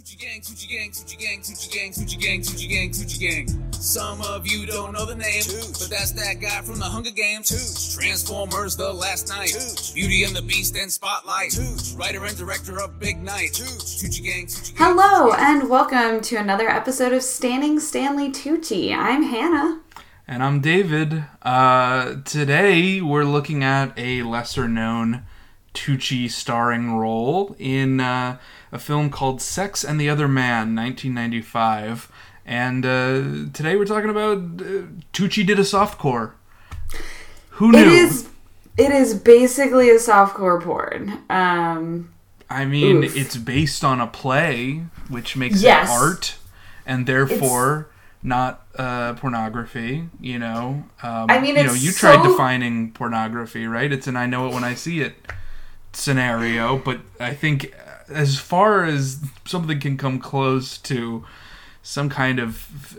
Tucci gang, Tucci gang, Tucci gang, Tucci gang, Tucci gang, Tucci gang, Tucci gang. Some of you don't know the name, but that's that guy from the Hunger Games. Transformers: The Last Knight, Beauty and the Beast and Spotlight, writer and director of Big Night. Tucci gang, Tucci gang. Hello, and welcome to another episode of Standing Stanley Tucci. I'm Hannah. And I'm David. Uh, today we're looking at a lesser known Tucci starring role in uh, a film called Sex and the Other Man, 1995. And uh, today we're talking about uh, Tucci did a softcore. Who knew? It is it is basically a softcore porn. Um, I mean, Oof. it's based on a play, which makes Yes. it art, and therefore not uh, pornography. You know, um, I mean, you know, it's you tried defining pornography, right? It's an "I know it when I see it" scenario, but I think as far as something can come close to some kind of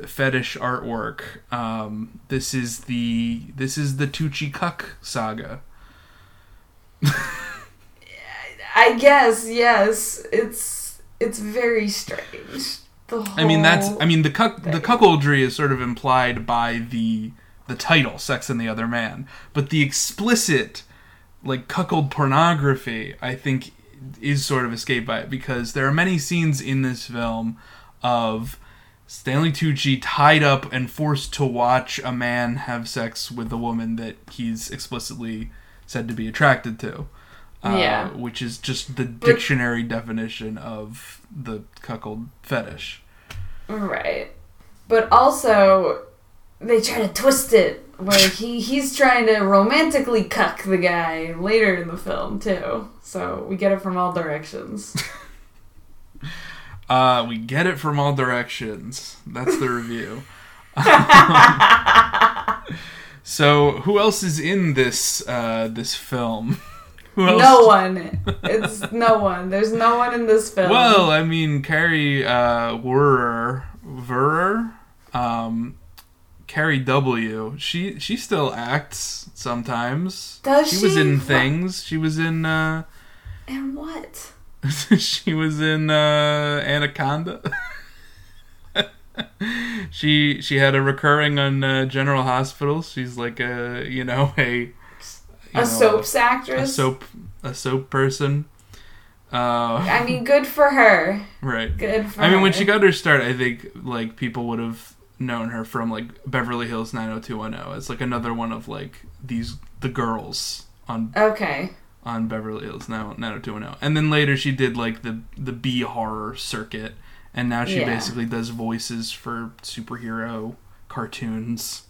f- fetish artwork, um, this is the this is the Tucci Cuck saga. I guess yes. It's it's very strange. The whole I mean that's I mean the cuck the cuckoldry is sort of implied by the the title Sex and the Other Man, but the explicit like cuckold pornography I think is sort of escaped by it because there are many scenes in this film of Stanley Tucci tied up and forced to watch a man have sex with a woman that he's explicitly said to be attracted to. Uh, Yeah. Which is just the dictionary definition of the cuckold fetish. right, but also they try to twist it where he he's trying to romantically cuck the guy later in the film too. So we get it from all directions. Uh, we get it from all directions. That's the review. so, who else is in this uh, this film? Who else? no one. It's no one. There's no one in this film. Well, I mean, Kari uh, Wuhrer, um, Kari W. She she still acts sometimes. Does she? She was in things. She was in. Uh, and what? she was in uh, Anaconda. she she had a recurring on uh, General Hospital. She's like a you know a you A know, soaps a actress. soap a soap person. Uh, I mean, good for her. right. Good for I mean, when she got her start, I think like people would have known her from like Beverly Hills 90210. It's like another one of like these the girls on Okay. on Beverly Hills now 90210. And then later she did like the the B horror circuit and now she Yeah. basically does voices for superhero cartoons.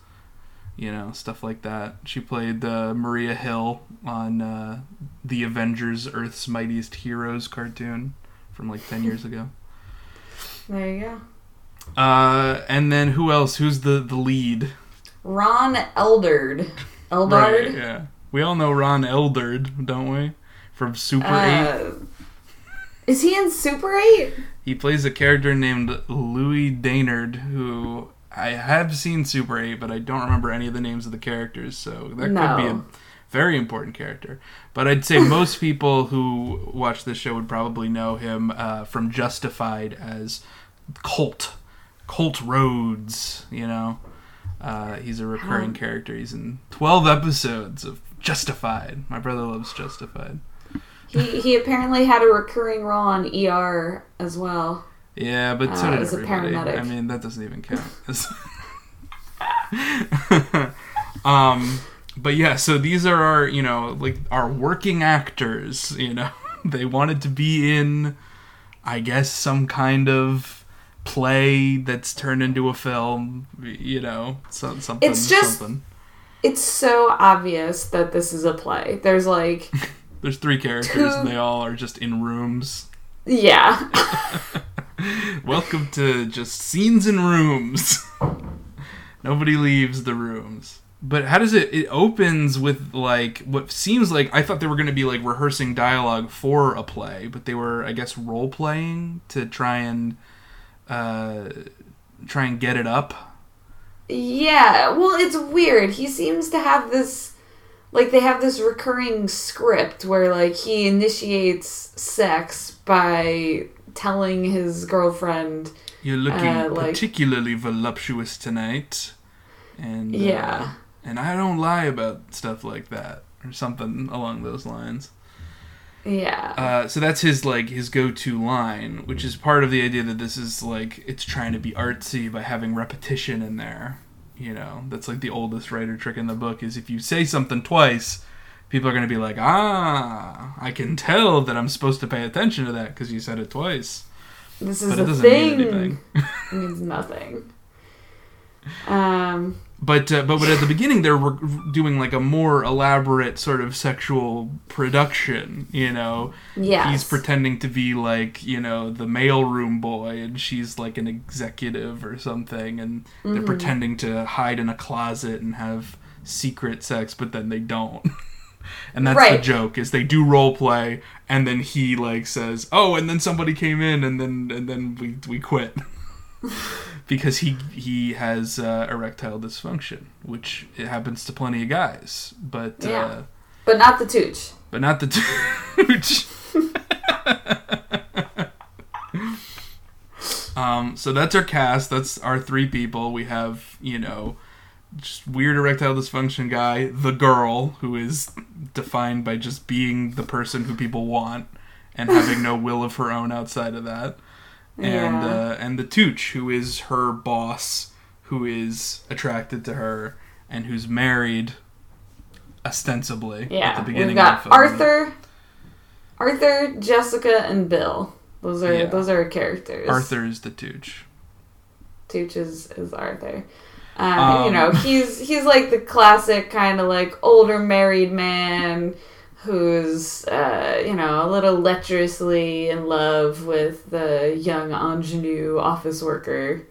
You know, stuff like that. She played uh, Maria Hill on uh, the Avengers Earth's Mightiest Heroes cartoon from like 10 years ago. There you go. Uh, and then who else? Who's the the lead? Ron Eldard. Eldard? Right, yeah. We all know Ron Eldard, don't we? From Super 8. Uh, is he in Super 8? He plays a character named Louis Dainard, who I have seen Super 8, but I don't remember any of the names of the characters, so that could be a very important character. But I'd say most people who watch this show would probably know him uh, from Justified as Colt. Colt Rhodes, you know? Uh, he's a recurring character. He's in 12 episodes of Justified. My brother loves Justified. He, he apparently had a recurring role on ER as well. Yeah, but so Uh, did as a everybody. paramedic. I mean, that doesn't even count. um, but yeah, so these are our, you know, like our working actors. You know, they wanted to be in, I guess, some kind of play that's turned into a film. You know, so, something. It's just- something. It's so obvious that this is a play. There's like, There's three characters, Two- and they all are just in rooms. yeah. Welcome to just scenes in rooms. Nobody leaves the rooms. But how does it? It opens with like what seems like I thought they were going to be like rehearsing dialogue for a play, but they were, I guess, role playing to try and uh, try and get it up. Yeah, well, it's weird. He seems to have this, like, they have this recurring script where, like, he initiates sex by telling his girlfriend, You're looking Uh, like- particularly voluptuous tonight. And uh, Yeah. and I don't lie about stuff like that or something along those lines. Yeah, Uh, so that's his like his go-to line, which is part of the idea that this is like it's trying to be artsy by having repetition in there. You know, that's like the oldest writer trick in the book is if you say something twice, people are going to be like, "Ah, I can tell that I'm supposed to pay attention to that because you said it twice." this is but it a doesn't thing. mean anything. it means nothing. Um, But uh, but but at the beginning they're re- doing like a more elaborate sort of sexual production. You know, yeah he's pretending to be like you know the mailroom boy, and she's like an executive or something, and Mm-hmm. they're pretending to hide in a closet and have secret sex, but then they don't. and that's the joke is they do role play, and then he like says, "Oh, and then somebody came in, and then and then we we quit." because he he has uh, erectile dysfunction, which it happens to plenty of guys, but Yeah. uh, but not the tooch. but not the tooch. um, so that's our cast. That's our three people. We have you know just weird erectile dysfunction guy, the girl who is defined by just being the person who people want and having no will of her own outside of that and Yeah. uh, and the Tooch, who is her boss, who is attracted to her and who's married, ostensibly. Yeah, at the beginning we've got of the film. Arthur, Arthur, Jessica, and Bill. Those are Yeah. those are characters. Arthur is the Tooch. Tooch is, is Arthur. Uh, Um, you know, he's he's like the classic kind of like older married man who's uh, you know a little lecherously in love with the young ingenue office worker.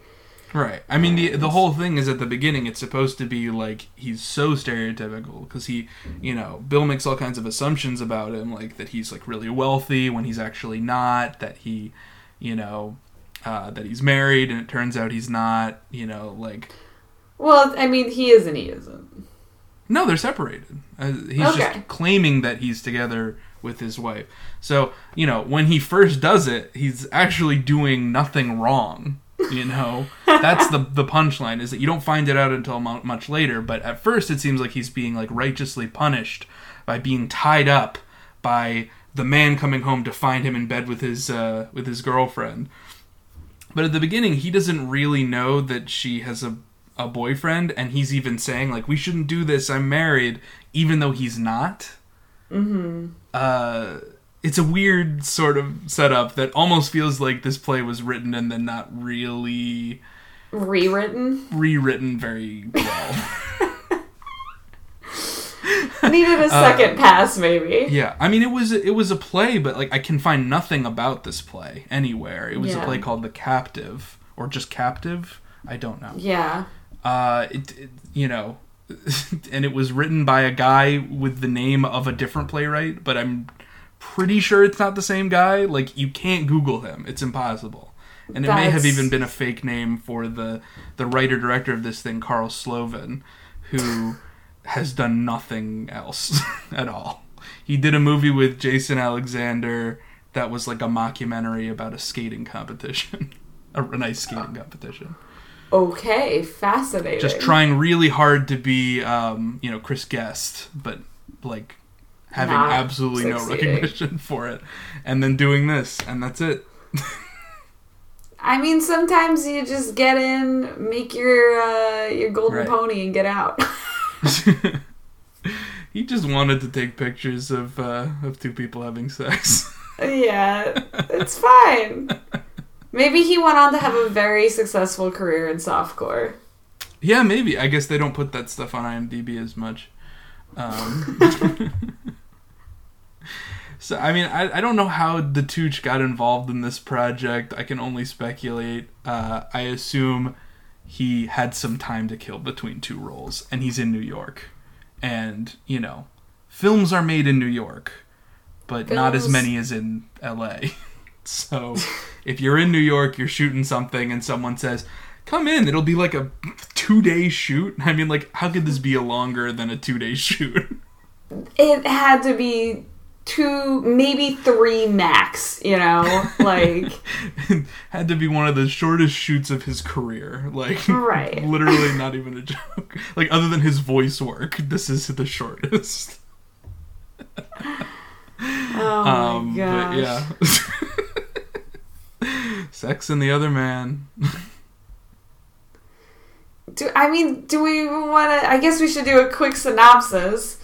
Right. I mean, the the whole thing is at the beginning. It's supposed to be like he's so stereotypical because he, you know, Bill makes all kinds of assumptions about him, like that he's like really wealthy when he's actually not. That he, you know, uh, that he's married and it turns out he's not. You know, like Well, I mean, he is and he isn't. No, they're separated. Uh, he's Okay. just claiming that he's together with his wife. So, you know, when he first does it, he's actually doing nothing wrong. You know, that's the the punchline is that you don't find it out until mu- much later. But at first, it seems like he's being like righteously punished by being tied up by the man coming home to find him in bed with his uh, with his girlfriend. But at the beginning, he doesn't really know that she has a a boyfriend, and he's even saying like, "We shouldn't do this. I'm married," even though he's not. Mm-hmm. Uh, it's a weird sort of setup that almost feels like this play was written and then not really Rewritten. rewritten very well. Needed a second pass, maybe. Uh, yeah, I mean it was it was a play, but like I can find nothing about this play anywhere. It was a play called The Captive or just Captive. I don't know. Yeah. Uh, it, it- you know, and it was written by a guy with the name of a different playwright, but I'm pretty sure it's not the same guy. Like you can't Google him; it's impossible. And it may have even been a fake name for the the writer director of this thing, Karl Slovin, who has done nothing else at all. He did a movie with Jason Alexander that was like a mockumentary about a skating competition, a, an ice skating competition Okay, fascinating. just trying really hard to be um, you know Chris Guest, but like having Not absolutely no recognition for it, and then doing this, and that's it. I mean, sometimes you just get in, make your uh, your golden Right. pony, and get out. he just wanted to take pictures of uh, of two people having sex. yeah, it's fine. Maybe he went on to have a very successful career in softcore. yeah, maybe. I guess they don't put that stuff on IMDb as much. Um, so I mean, I, I don't know how the Tooch got involved in this project. I can only speculate. Uh, I assume he had some time to kill between two roles, and he's in New York, and you know, films are made in New York, but not as many as in L.A. so if you're in New York, you're shooting something, and someone says. Come in. It'll be like a two-day shoot. I mean, like, how could this be a longer than a two-day shoot? It had to be two, maybe three max. You know, like Had to be one of the shortest shoots of his career. Like, Right. literally not even a joke. Like, other than his voice work, this is the shortest. oh um, my gosh. but yeah. Sex and the Other Man. Do I mean? Do we want to? I guess we should do a quick synopsis.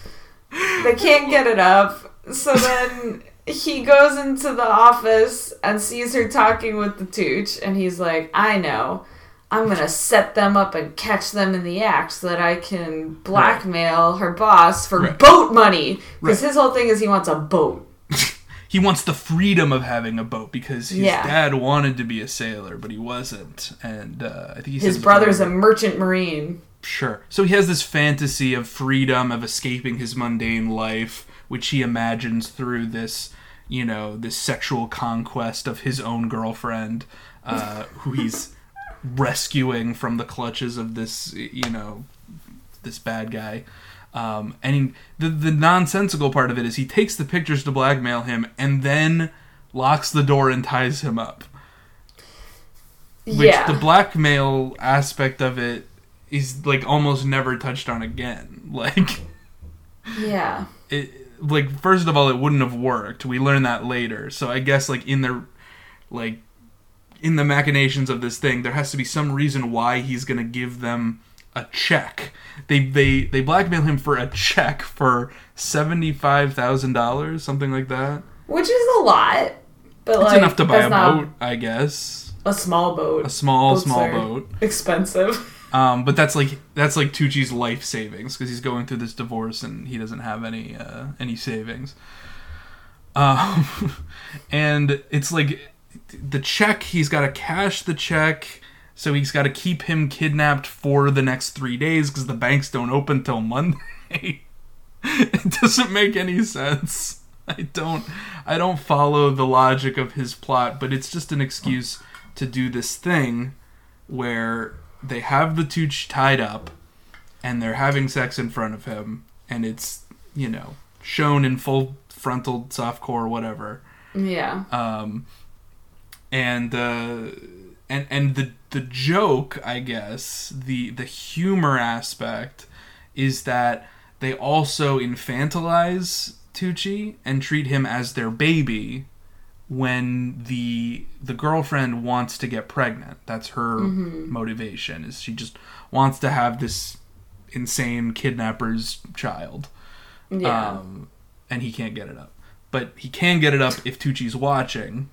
They can't get it up, so then he goes into the office and sees her talking with the Tooch, and he's like, "I know, I'm gonna set them up and catch them in the act so that I can blackmail her boss for Right. boat money." Because Right. his whole thing is he wants a boat. He wants the freedom of having a boat because his Yeah. dad wanted to be a sailor, but he wasn't. And uh, I think he His his brother's a merchant marine. Sure. So he has this fantasy of freedom, of escaping his mundane life, which he imagines through this, you know, this sexual conquest of his own girlfriend, uh, who he's rescuing from the clutches of this, you know, this bad guy. Um, and he, the the nonsensical part of it is he takes the pictures to blackmail him and then locks the door and ties him up which yeah. the blackmail aspect of it is like almost never touched on again. Like yeah. it like first of all it wouldn't have worked. We learn that later. So I guess like in the like in the machinations of this thing there has to be some reason why he's going to give them a check. They they they blackmail him for a check for $75,000, something like that. Which is a lot. But It's like enough to buy a boat, I guess. A small boat. A small Boats small boat. Expensive. Um, but that's like that's like Tucci's life savings because he's going through this divorce and he doesn't have any uh, any savings. Um, and it's like the check he's got to cash the check, so he's got to keep him kidnapped for the next three days because the banks don't open till Monday. it doesn't make any sense. I don't I don't follow the logic of his plot, but it's just an excuse to do this thing where they have the Tooch tied up and they're having sex in front of him and it's, you know, shown in full frontal softcore whatever. Yeah. Um and uh and and the the joke, I guess, the the humor aspect is that they also infantilize Tucci and treat him as their baby when the the girlfriend wants to get pregnant. That's her motivation. Is she just wants to have this insane kidnapper's child. Yeah. Um, and he can't get it up. But he can get it up if Tucci's watching.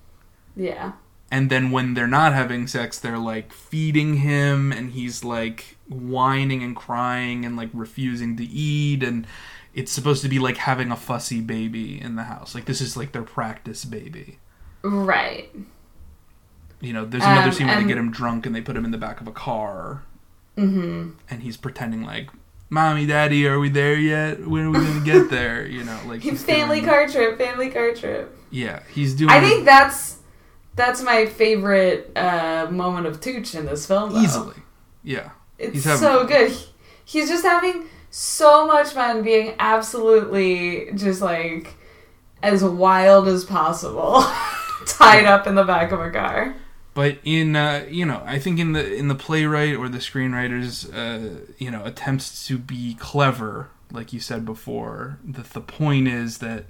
yeah. And then when they're not having sex, they're like feeding him, and he's like whining and crying and like refusing to eat. And it's supposed to be like having a fussy baby in the house. Like this is like their practice baby. Right. You know, there's another Um, scene where they get him drunk and they put him in the back of a car, Mm-hmm. and he's pretending like, "Mommy, Daddy, are we there yet? When are we gonna get there?" You know, like Family doing- car trip. Family car trip. Yeah, he's doing. I think that's that's my favorite uh, moment of Tooch in this film. Though. easily. Yeah, It's so fun. good. He's just having so much fun being absolutely just like as wild as possible, tied up in the back of a car. but in uh, you know, I think in the in the playwright or the screenwriter's uh, you know attempts to be clever, like you said before, that the point is that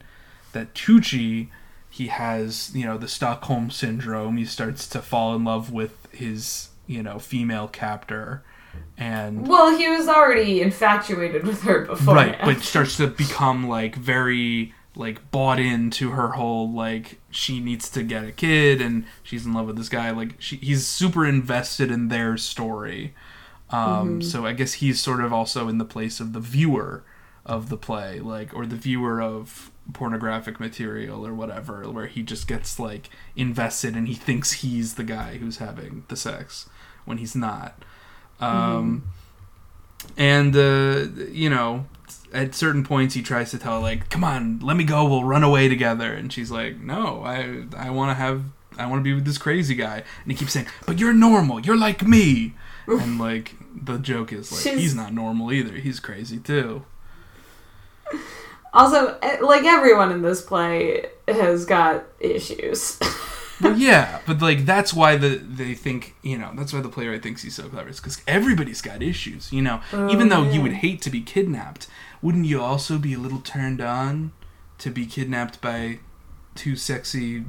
that Tucci he has you know the Stockholm syndrome. He starts to fall in love with his you know female captor, and Well, he was already infatuated with her before. right but starts to become like very like bought into her whole like she needs to get a kid and she's in love with this guy like she, he's super invested in their story um so i guess he's sort of also in the place of the viewer of the play like or the viewer of pornographic material or whatever where he just gets like invested and he thinks he's the guy who's having the sex when he's not. Um and uh, you know at certain points he tries to tell like come on let me go we'll run away together. And she's like no i i want to have i want to be with this crazy guy. And he keeps saying but you're normal you're like me. And like the joke is like She's- he's not normal either he's crazy too Also, eh, like everyone in this play has got issues. Well, yeah, but like that's why the they think you know that's why the playwright thinks he's so clever. It's because everybody's got issues. You know, even though you would hate to be kidnapped, wouldn't you also be a little turned on to be kidnapped by two sexy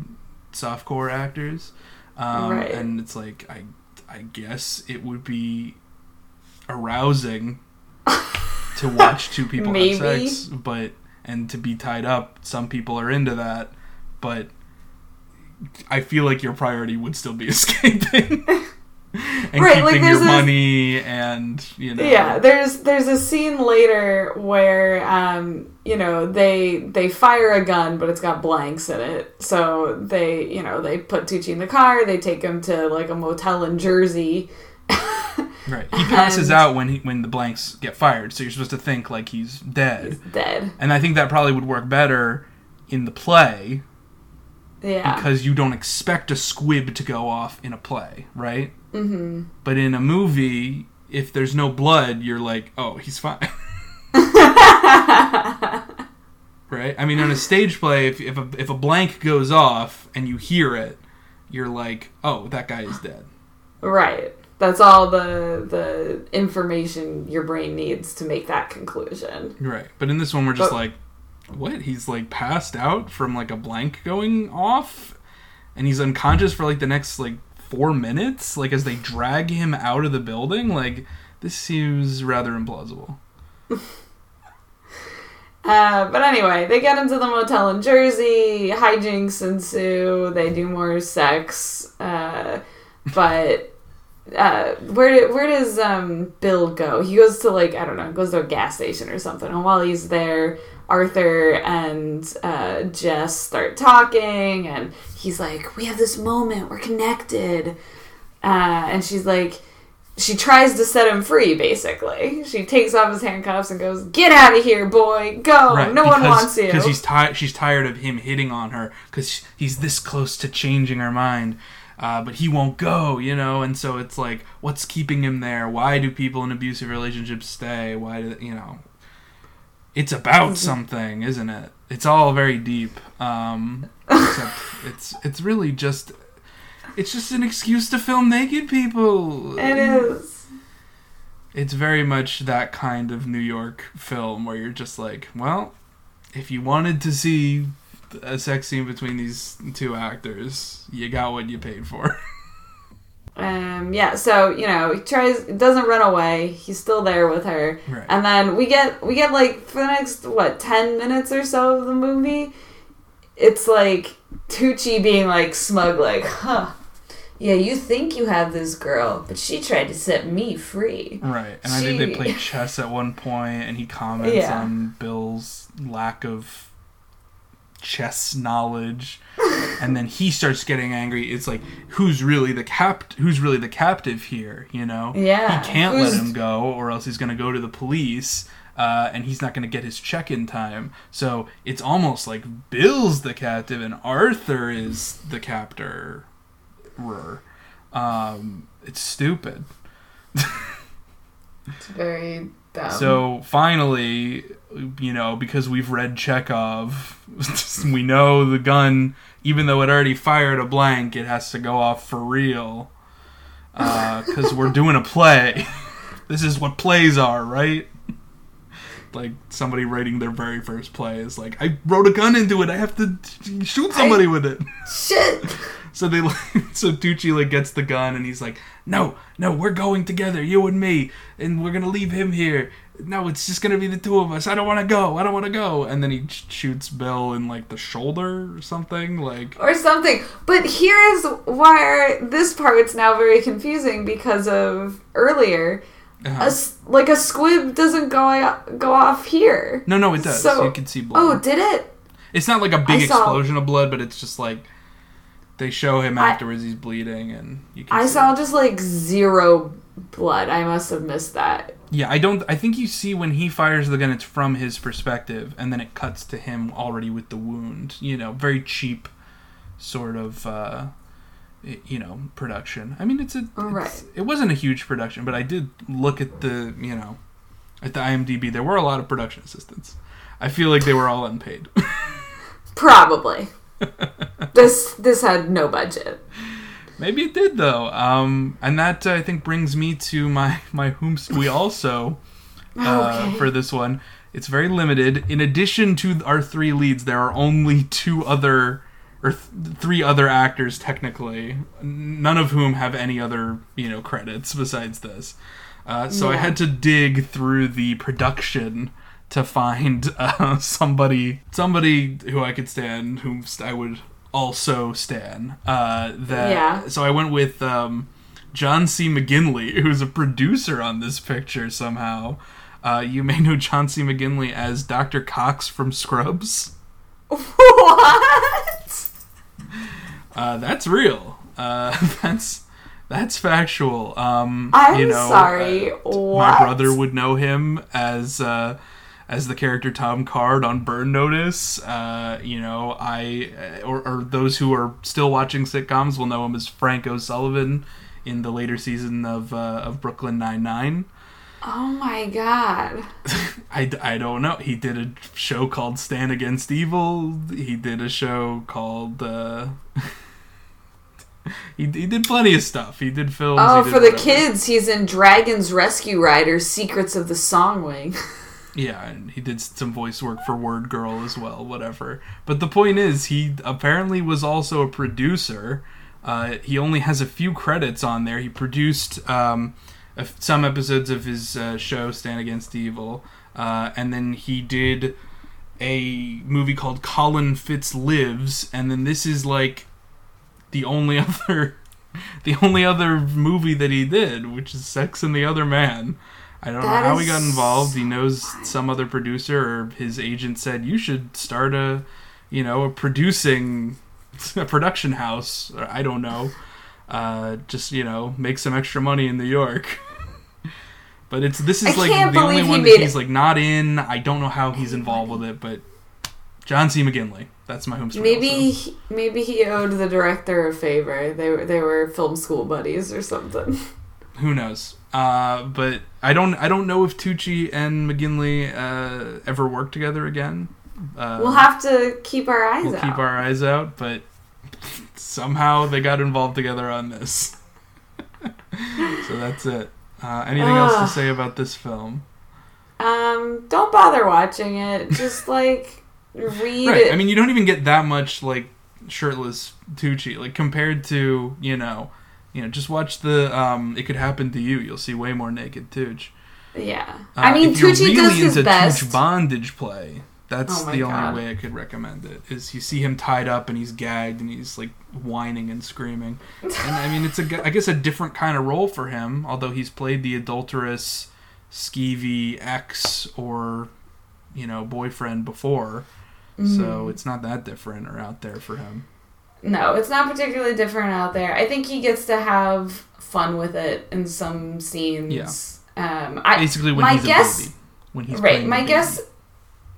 softcore actors? Um, Right. And it's like I I guess it would be arousing to watch two people have sex, but and to be tied up. Some people are into that, but I feel like your priority would still be escaping and Right, like, keeping there's your this- money and you know. Yeah, there's there's a scene later where um, you know, they they fire a gun but it's got blanks in it. So they, you know, they put Tucci in the car, they take him to like a motel in Jersey. Right. He passes And- out when he, when the blanks get fired, so you're supposed to think like he's dead. He's dead. And I think that probably would work better in the play Yeah. because you don't expect a squib to go off in a play, right? Mm-hmm. But in a movie, if there's no blood, you're like, oh, he's fine. right? I mean, in a stage play, if, if, a, if a blank goes off and you hear it, you're like, oh, that guy is dead. Right. That's all the the information your brain needs to make that conclusion. Right. But in this one, we're just But- like, what? He's like passed out from like a blank going off, and he's unconscious for like the next like four minutes. Like as they drag him out of the building, like this seems rather implausible. Uh, but anyway, they get into the motel in Jersey. Hijinks ensue. They do more sex. Uh, but uh, where do, where does um, Bill go? He goes to like I don't know, goes to a gas station or something. And while he's there, Arthur and uh, Jess start talking, and he's like, "We have this moment. We're connected." Uh, and she's like, she tries to set him free. Basically, she takes off his handcuffs and goes, "Get out of here, boy! Go! Oh, no one wants you." because he's tired. She's tired of him hitting on her because he's this close to changing her mind. Uh, but he won't go, you know, and so it's like, what's keeping him there? Why do people in abusive relationships stay? Why do you know? It's about Mm-hmm. something, isn't it? It's all very deep. Um, except it's it's really just it's just an excuse to film naked people. it is. It's very much that kind of New York film where you're just like, well, if you wanted to see a sex scene between these two actors, you got what you paid for. Um, yeah, so you know, he tries, doesn't run away. He's still there with her, Right. and then we get we get like for the next what ten minutes or so of the movie, it's like Tucci being like smug, like, huh. Yeah, you think you have this girl, but she tried to set me free. Right. And I think they She- play chess at one point, and he comments Yeah. on Bill's lack of chess knowledge. and then he starts getting angry. It's like, who's really the cap? Who's really the captive here? You know? Yeah, He can't let him go, or else he's going to go to the police. Uh, and he's not going to get his check in time. So it's almost like Bill's the captive and Arthur is the captor. Um, it's stupid. It's very dumb. So finally, you know, because we've read Chekhov, we know the gun, even though it already fired a blank, it has to go off for real. Uh, because we're doing a play. this is what plays are, right? Like somebody writing their very first play is like, I wrote a gun into it. I have to shoot somebody with it. shit. So they like, so Tucci like gets the gun and he's like, "No, no, we're going together, you and me, and we're gonna leave him here. No, it's just gonna be the two of us. I don't want to go. I don't want to go." And then he sh- shoots Bill in like the shoulder or something. Like, or something. But here is where this part's now very confusing because of earlier. A uh, s like a squib doesn't go go off here. no, no, it does. So- you can see blood. Oh, did it? it's not like a big explosion of blood, but it's just like they show him I- afterwards. he's bleeding, and you can. I saw it. just like zero blood. I must have missed that. Yeah, I don't. I think you see when he fires the gun, it's from his perspective, and then it cuts to him already with the wound. You know, very cheap, sort of. Uh, you know, production. I mean, it's a. It's, Right. It wasn't a huge production, but I did look at the. You know, at the IMDb, there were a lot of production assistants. I feel like they were all unpaid. Probably. this this had no budget. Maybe it did though. Um, and that uh, I think brings me to my my whomst we also uh, Okay. for this one. It's very limited. In addition to our three leads, there are only two other or th- three other actors technically, none of whom have any other you know credits besides this. Uh, so I had to dig through the production to find uh, somebody somebody who I could stand, whom I would also stan. Uh, that Yeah. so I went with um, John C. McGinley, who's a producer on this picture somehow. Uh, you may know John C. McGinley as Dr. Cox from Scrubs. what? Uh, that's real. Uh, that's that's factual. Um, I'm you know, sorry. uh, my brother would know him as uh, as the character Tom Card on Burn Notice. Uh, you know, I uh, or, or those who are still watching sitcoms will know him as Frank O'Sullivan in the later season of uh, of Brooklyn Nine Nine. Oh my god. I, I don't know. He did a show called Stand Against Evil. He did a show called. Uh, he, he did plenty of stuff. He did films. Oh, he did for the kids, he's in Dragon's Rescue Rider: Secrets of the Songwing. Yeah, and he did some voice work for Word Girl as well, whatever. But the point is, he apparently was also a producer. Uh, he only has a few credits on there. He produced um, some episodes of his uh, show Stand Against Evil, uh, and then he did a movie called Colin Fitz Lives, and then this is like the only other the only other movie that he did, which is Sex and the Other Man. I don't That know how he got involved. He knows some other producer or his agent said you should start a, you know, a producing a production house. Or I don't know. Uh, just you know, make some extra money in New York. but it's this is I like the only one that he's it. like not in. I don't know how he's involved with it, but John C. McGinley. That's my home story. Maybe, also. he- maybe he owed the director a favor. They were they were film school buddies or something. who knows uh, but i don't i don't know if tucci and mcginley uh, ever work together again uh, we'll have to keep our eyes we'll out. keep our eyes out but somehow they got involved together on this so that's it uh, anything else to say about this film um, don't bother watching it. Just like read right it. i mean you don't even get that much like shirtless tucci like compared to you know you know just watch the um it could happen to you you'll see way more naked tucci yeah. Uh, I mean, Tucci really does his best. Tooch bondage play, that's Oh the God. only way I could recommend it. Is you see him tied up and he's gagged and he's like whining and screaming, and I mean it's a I guess a different kind of role for him. Although he's played the adulterous, skeevy ex or you know boyfriend before, Mm-hmm. so it's not that different or out there for him. No, it's not particularly different out there. I think he gets to have fun with it in some scenes. Yeah. Um, I, Basically, when he's guess- a baby, when he's right. My guess,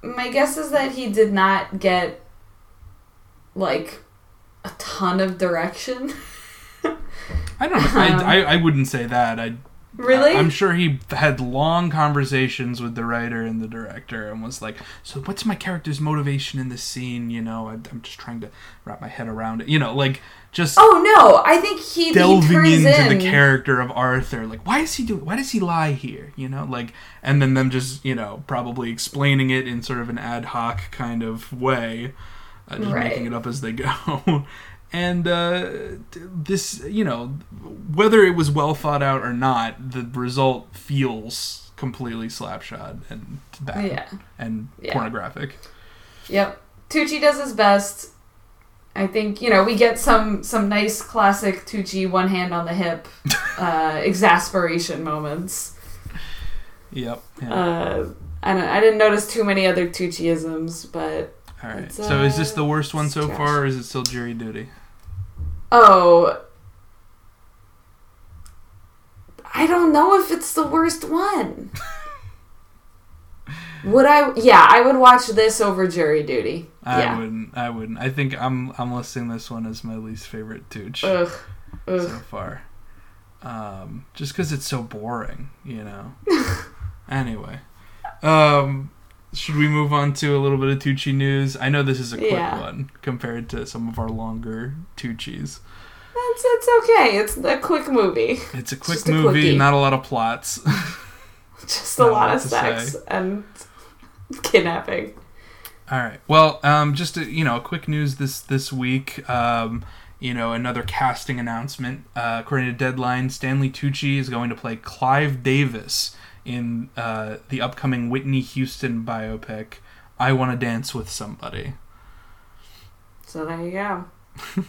my guess is that he did not get like a ton of direction. I don't know. Um, I, I I wouldn't say that. I really? I'm sure he had long conversations with the writer and the director and was like, "So what's my character's motivation in this scene?" You know, I, I'm just trying to wrap my head around it. You know, like just oh no! I think he he delving turns into in. the character of Arthur. Like, why is he do? Why does he lie here? You know, like, and then them just you know probably explaining it in sort of an ad hoc kind of way, uh, just Right. making it up as they go. And uh, this, you know, whether it was well thought out or not, the result feels completely slapshot and bad Yeah. and Yeah. pornographic. Yep. Tucci does his best. I think you know we get some some nice classic Tucci one hand on the hip, uh, exasperation moments. Yep. Yeah. Uh, I don't, I didn't notice too many other Tucci-isms, but All right. it's, So is this uh, the worst one so trash. far, or is it still jury duty? oh, I don't know if it's the worst one. would I? Yeah, I would watch this over Jury Duty. I yeah. wouldn't. I wouldn't. I think I'm I'm listing this one as my least favorite Tooch Ugh. so far. Um, just because it's so boring, you know. anyway, um, should we move on to a little bit of Tucci news? I know this is a quick Yeah. one compared to some of our longer Tucci's. It's, it's okay. It's a quick movie. It's a quick movie, quickie. not a lot of plots. Just a lot lot of sex say. and kidnapping. All right. Well, um, just a, you know, quick news this this week. Um, you know, another casting announcement. Uh, according to Deadline, Stanley Tucci is going to play Clive Davis in uh, the upcoming Whitney Houston biopic. I want to dance with somebody. So there you go.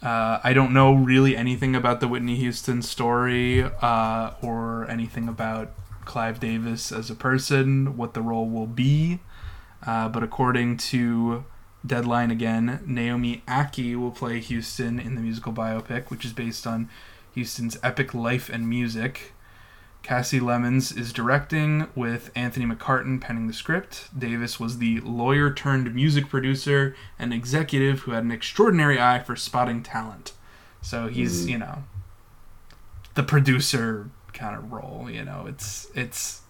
Uh, I don't know really anything about the Whitney Houston story uh, or anything about Clive Davis as a person, what the role will be. Uh, but according to Deadline again, Naomi Ackie will play Houston in the musical biopic, which is based on Houston's epic life and music. Kasi Lemmons is directing with Anthony McCarten penning the script. Davis was the lawyer turned music producer and executive who had an extraordinary eye for spotting talent. So he's, mm-hmm. you know, the producer kind of role, you know. It's it's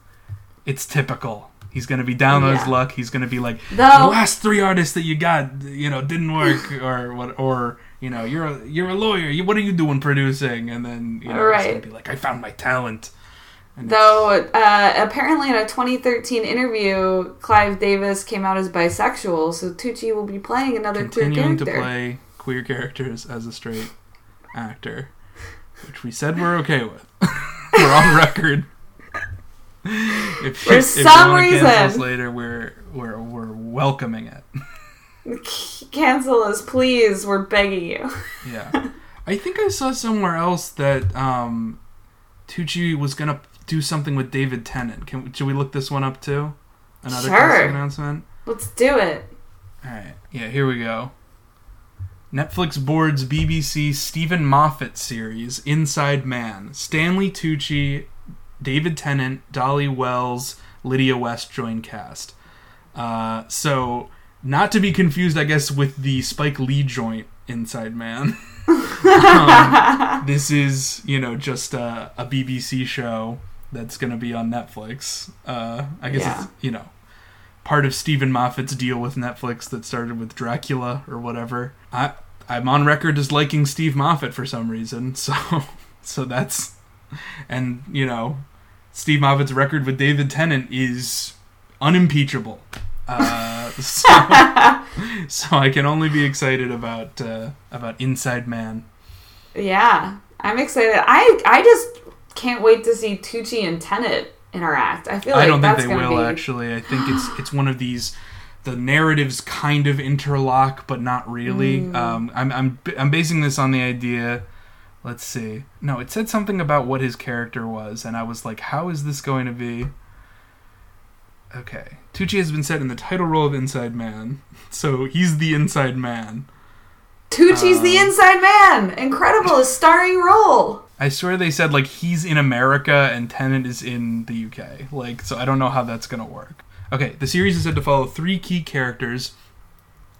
it's typical. He's going to be down on his luck. He's going to be like the Though last three artists that you got, you know, didn't work or what or you know, you're a you're a lawyer. You, what are you doing producing? And then, you know, he's gonna be like I found my talent. Though uh, apparently in a 2013 interview, Clive Davis came out as bisexual, so Tucci will be playing another queer continuing to character. play queer characters as a straight actor, which we said we're okay with. we're on record. If, For if some wanna reason. later, we're we're we're welcoming it. Cancel us, please. We're begging you. Yeah, I think I saw somewhere else that um, Tucci was gonna do something with David Tennant. Can we, should we look this one up too? Another Sure. casting announcement. Let's do it. All right. Yeah, here we go. Netflix boards BBC Steven Moffat series Inside Man. Stanley Tucci, David Tennant, Dolly Wells, Lydia West join cast. Uh, so, not to be confused, I guess, with the Spike Lee joint Inside Man. um, this is, you know, just a, a BBC show that's going to be on Netflix. Uh, I guess Yeah. it's, you know, part of Steven Moffat's deal with Netflix that started with Dracula or whatever. I I'm on record as liking Steve Moffat for some reason, so so that's and you know Steve Moffat's record with David Tennant is unimpeachable. Uh, so, so I can only be excited about uh, about Inside Man. Yeah, I'm excited. I I just can't wait to see Tucci and Tennant interact. I feel like that's a good idea. I don't think they will be actually. I think it's it's one of these the narratives kind of interlock but not really. Mm. Um, I'm I'm I'm basing this on the idea. Let's see. No, it said something about what his character was, and I was like, how is this going to be? Okay, Tucci has been set in the title role of Inside Man, so he's the Inside Man. Tucci's the Um, inside man. Incredible, a starring role. I swear they said like he's in America and Tennant is in the UK. Like, so I don't know how that's gonna work. Okay, the series is said to follow three key characters: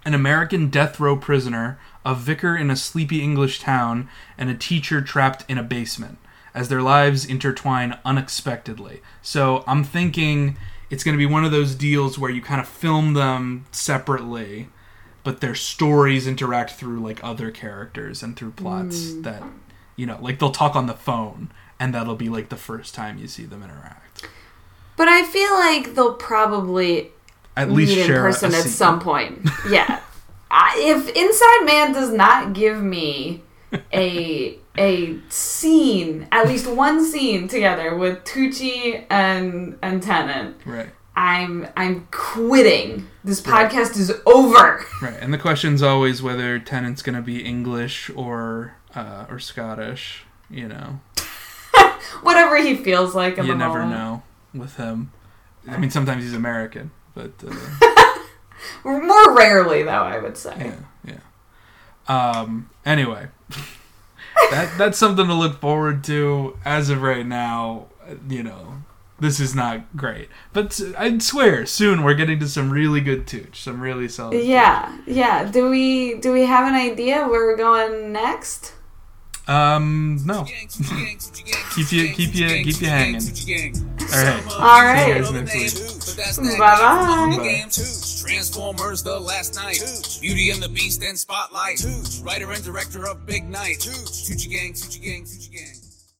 an American death row prisoner, a vicar in a sleepy English town, and a teacher trapped in a basement. As their lives intertwine unexpectedly. So I'm thinking it's gonna be one of those deals where you kind of film them separately, but their stories interact through like other characters and through plots hmm. that you know, like they'll talk on the phone, and that'll be like the first time you see them interact. But I feel like they'll probably At least meet in person at some point. Yeah. I, if Inside Man does not give me a a scene, at least one scene together with Tucci and and Tennant, Right, I'm I'm quitting. This Right. podcast is over. right. And the question's always whether Tennant's gonna be English or uh, or Scottish. You know, Whatever he feels like you never moment. know with him. I mean, sometimes he's American, but uh, More rarely, though, I would say. yeah, yeah. Um. Anyway, that that's something to look forward to. As of right now, you know, this is not great. But I swear, soon we're getting to some really good tooch, some really solid. Yeah, yeah. Do we do we have an idea where we're going next? Um. No. Keep Keep you- keep you- keep you hanging. All right. All right. See you guys next week. But that's that Bye-bye. guy from the Hunger Bye. Games. Transformers: The Last Knight. Beauty and the Beast and Spotlight. Writer and director of Big Night. Tucci Gang, Tucci Gang, Tucci Gang.